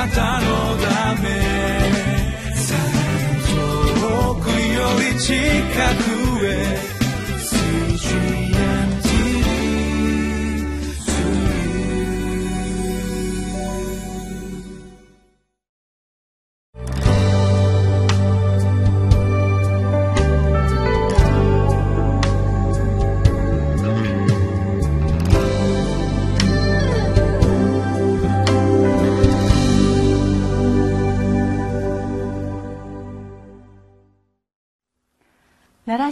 なたのため。遠くより近く。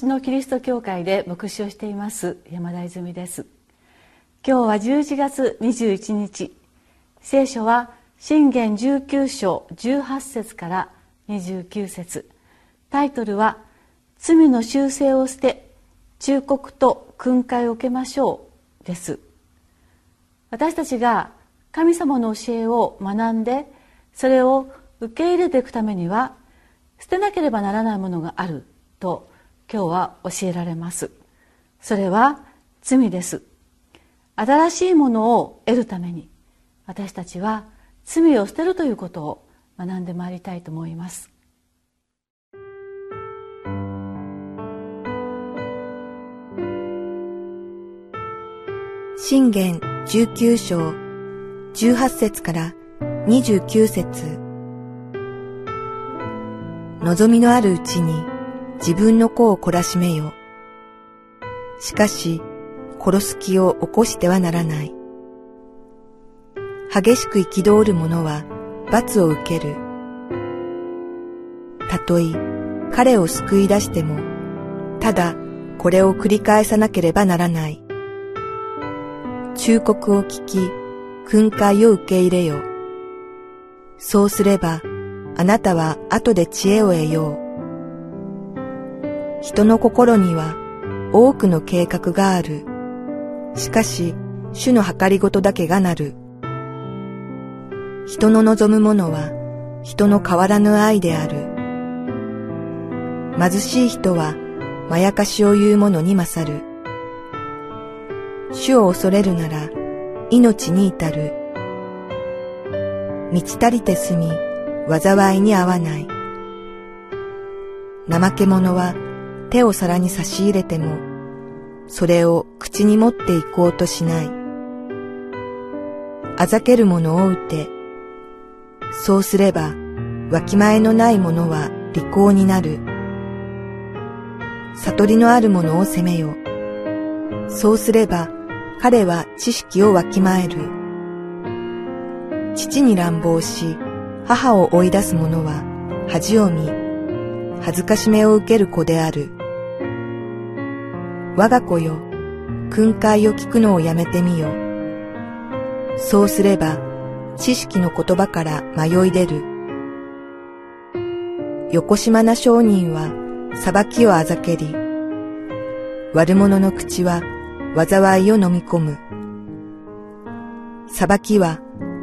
市のキリスト教会で牧師をしています山田泉です。今日は11月21日。聖書は信玄19章18節から29節。タイトルは罪の修正を捨て忠告と訓戒を受けましょうです。私たちが神様の教えを学んでそれを受け入れていくためには捨てなければならないものがあると今日は教えられます。それは罪です。新しいものを得るために私たちは罪を捨てるということを学んでまいりたいと思います。信玄19章18節から29節。望みのあるうちに自分の子を懲らしめよ。しかし、殺す気を起こしてはならない。激しく憤る者は罰を受ける。たとえ彼を救い出しても、ただこれを繰り返さなければならない。忠告を聞き、訓戒を受け入れよ。そうすれば、あなたは後で知恵を得よう。人の心には多くの計画がある。しかし、主の計りごとだけがなる。人の望むものは人の変わらぬ愛である。貧しい人はまやかしを言う者に勝る。主を恐れるなら命に至る。満ち足りて住み、災いに合わない。怠け者は手を皿に差し入れても、それを口に持っていこうとしない。あざける者を打て。そうすれば、わきまえのない者は利口になる。悟りのある者を責めよ。そうすれば、彼は知識をわきまえる。父に乱暴し、母を追い出す者は恥を見、恥ずかしめを受ける子である。我が子よ、訓戒を聞くのをやめてみよ。そうすれば、知識の言葉から迷い出る。横島な商人は裁きをあざけり、悪者の口は災いを飲み込む。裁きは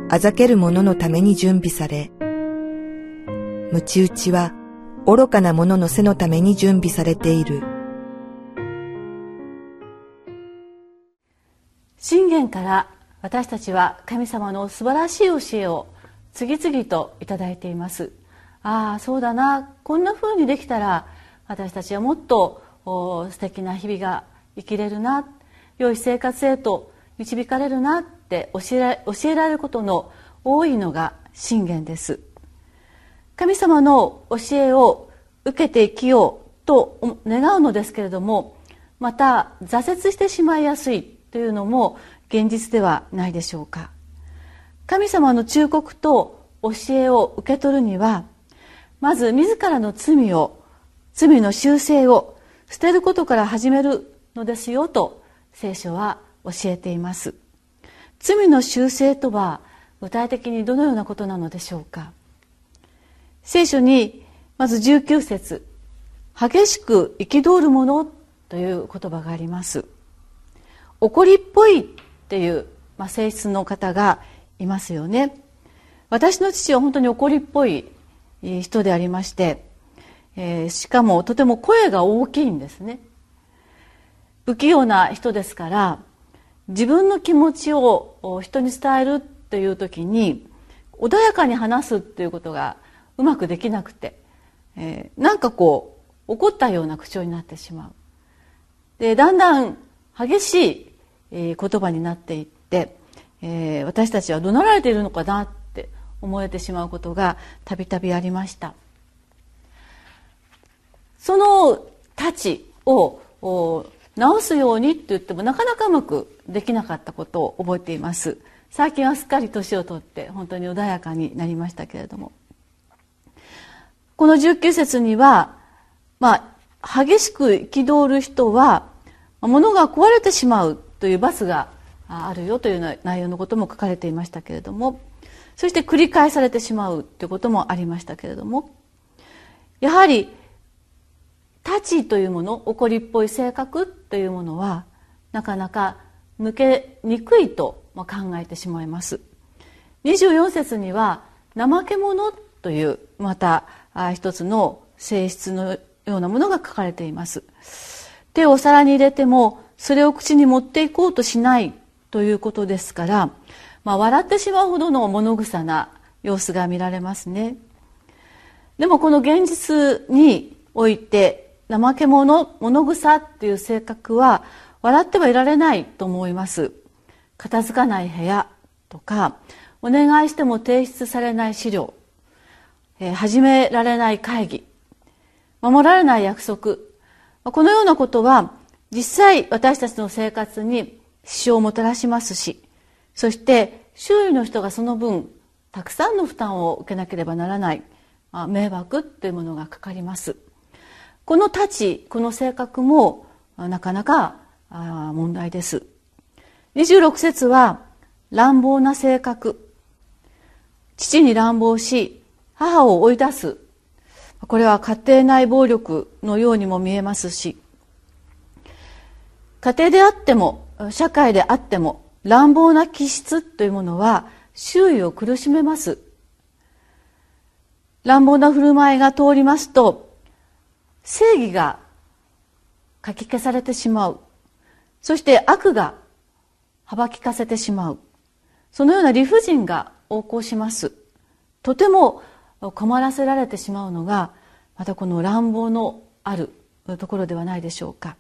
あざける者のために準備され、鞭打ちは愚かな者の背のために準備されている。信玄から私たちは神様の素晴らしい教えを次々といただいています。ああそうだな。こんな風にできたら私たちはもっと素敵な日々が生きれるな。良い生活へと導かれるな。って教え教えられることの多いのが信玄です。神様の教えを受けて生きようと願うのですけれどもまた挫折してしまいやすい。というのも現実ではないでしょうか。神様の忠告と教えを受け取るにはまず自らの罪を罪の修正を捨てることから始めるのですよと聖書は教えています。罪の修正とは具体的にどのようなことなのでしょうか。聖書にまず19節激しく憤るものという言葉があります。怒りっぽいっていう、まあ、性質の方がいますよね。私の父は本当に怒りっぽい人でありまして、えー、しかもとても声が大きいんですね。不器用な人ですから自分の気持ちを人に伝えるという時に穏やかに話すっていうことがうまくできなくて、えー、なんかこう怒ったような口調になってしまう。でだんだん激しい、えー、言葉になっていって、えー、私たちは怒鳴られているのかなって思えてしまうことがたびたびありました。その太刀を直すようにって言ってもなかなかうまくできなかったことを覚えています。最近はすっかり年を取って本当に穏やかになりましたけれども。この19節には、まあ、激しく憤る人は物が壊れてしまうという罰があるよという内容のことも書かれていましたけれどもそして繰り返されてしまうということもありましたけれどもやはり太刀というもの怒りっぽい性格というものはなかなか抜けにくいと考えてしまいます。24節には怠け者というまた一つの性質のようなものが書かれています。手を皿に入れてもそれを口に持っていこうとしないということですから、まあ、笑ってしまうほどの物臭な様子が見られますね。でもこの現実において怠け者物臭っていう性格は笑ってはいられないと思います。片付かない部屋とかお願いしても提出されない資料、えー、始められない会議守られない約束。このようなことは実際私たちの生活に支障をもたらしますしそして周囲の人がその分たくさんの負担を受けなければならない迷惑というものがかかります。この太刀この性格もなかなか問題です。26節は乱暴な性格。父に乱暴し母を追い出す。これは家庭内暴力のようにも見えますし家庭であっても社会であっても乱暴な気質というものは周囲を苦しめます。乱暴な振る舞いが通りますと正義がかき消されてしまう。そして悪が幅利かせてしまう。そのような理不尽が横行します。とても困らせられてしまうのがまたこの乱暴のあるところではないでしょうか。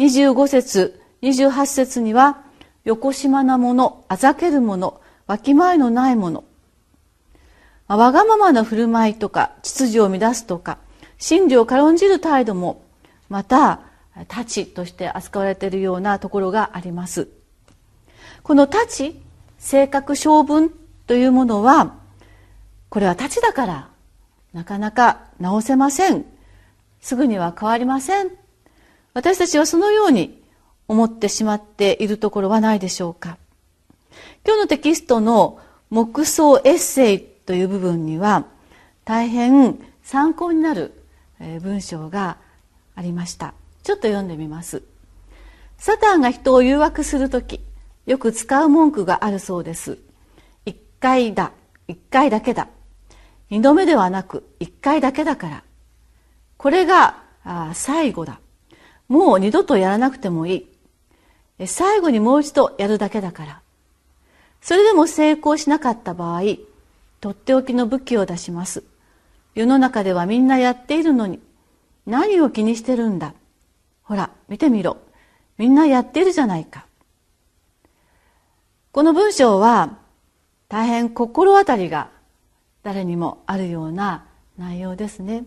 25節28節には横島なものあざけるものわきまえのないもの。まわがままな振る舞いとか秩序を乱すとか真理を軽んじる態度もまた太刀として扱われているようなところがあります。この太刀性格性分というものはこれは太刀だからなかなか直せません。すぐには変わりません。私たちはそのように思ってしまっているところはないでしょうか。今日のテキストの木想エッセイという部分には大変参考になる文章がありました。ちょっと読んでみます。サタンが人を誘惑する時よく使う文句があるそうです。一回だ一回だけだ。二度目ではなく一回だけだから。これが最後だ。もう二度とやらなくてもいい。最後にもう一度やるだけだから。それでも成功しなかった場合とっておきの武器を出します。世の中ではみんなやっているのに。何を気にしてるんだ。ほら見てみろ。みんなやってるじゃないか。この文章は大変心当たりが誰にもあるような内容ですね。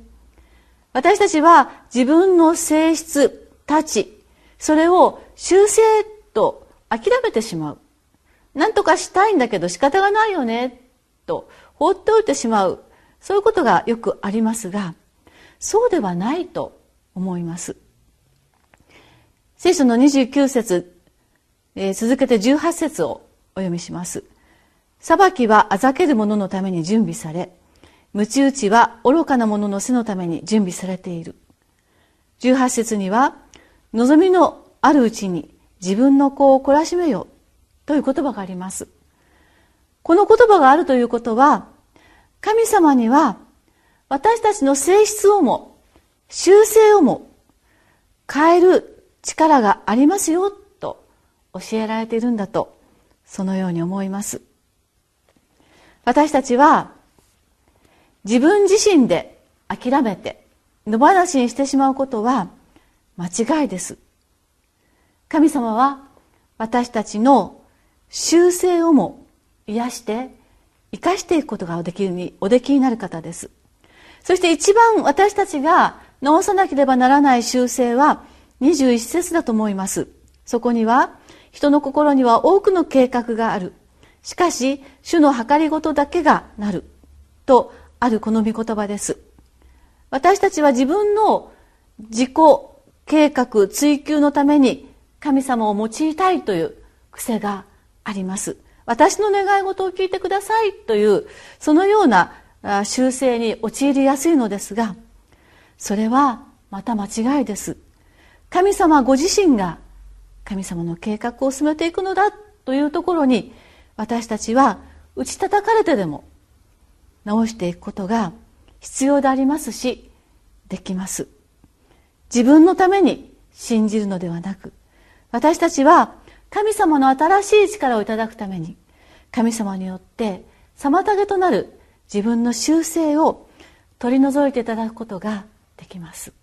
私たちは自分の性質たちそれを修正と諦めてしまう。何とかしたいんだけど仕方がないよねと放っておいてしまう。そういうことがよくありますがそうではないと思います。聖書の29節、えー、続けて18節をお読みします。裁きはあざける者のために準備され鞭打ちは愚かな者の背のために準備されている。18節には望みのあるうちに自分の子を懲らしめよという言葉があります。この言葉があるということは神様には私たちの性質をも習性をも変える力がありますよと教えられているんだとそのように思います。私たちは自分自身で諦めて野放しにしてしまうことは間違いです。神様は私たちの修正をも癒して生かしていくことがおできにおできになる方です。そして一番私たちが直さなければならない修正は21節だと思います。そこには人の心には多くの計画がある。しかし主の計りごとだけがなる。とあるこの御言葉です。私たちは自分の自己計画追求のために神様を用いたいという癖があります。私の願い事を聞いてくださいというそのような修正に陥りやすいのですがそれはまた間違いです。神様ご自身が神様の計画を進めていくのだというところに私たちは打ち叩かれてでも直していくことが必要でありますしできます。自分のために信じるのではなく私たちは神様の新しい力をいただくために神様によって妨げとなる自分の習性を取り除いていただくことができます。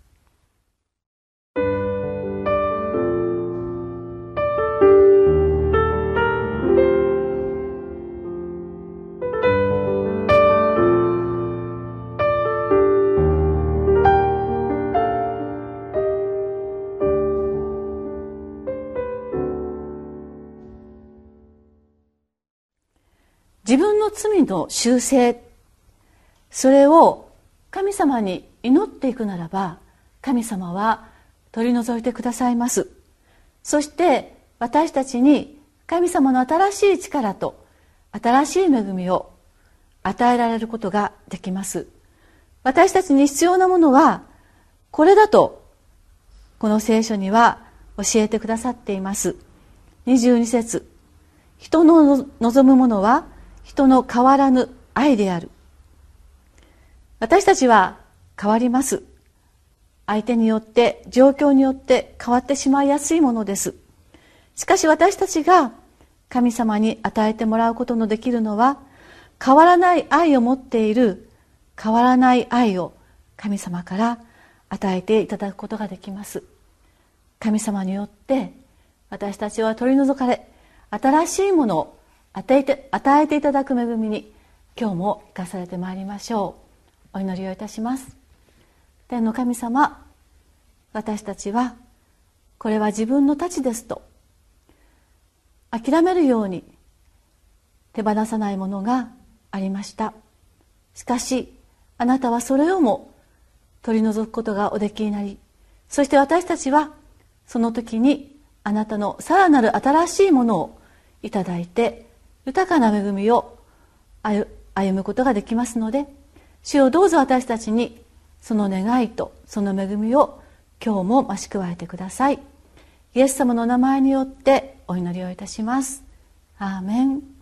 罪の修正。それを神様に祈っていくならば神様は取り除いてくださいます。そして私たちに神様の新しい力と新しい恵みを与えられることができます。私たちに必要なものはこれだとこの聖書には教えてくださっています。22節。人の望むものは人の変わらぬ愛である。私たちは変わります。相手によって状況によって変わってしまいやすいものです。しかし私たちが神様に与えてもらうことのできるのは変わらない愛を持っている変わらない愛を神様から与えていただくことができます。神様によって私たちは取り除かれ新しいものを与えて与えていただく恵みに今日も生かされてまいりましょう。お祈りをいたします。天の神様私たちはこれは自分の太刀ですと諦めるように手放さないものがありました。しかしあなたはそれをも取り除くことがおできになりそして私たちはその時にあなたのさらなる新しいものをいただいて豊かな恵みを歩むことができますので主をどうぞ私たちにその願いとその恵みを今日も増し加えてください。イエス様のお名前によってお祈りをいたします。アーメン。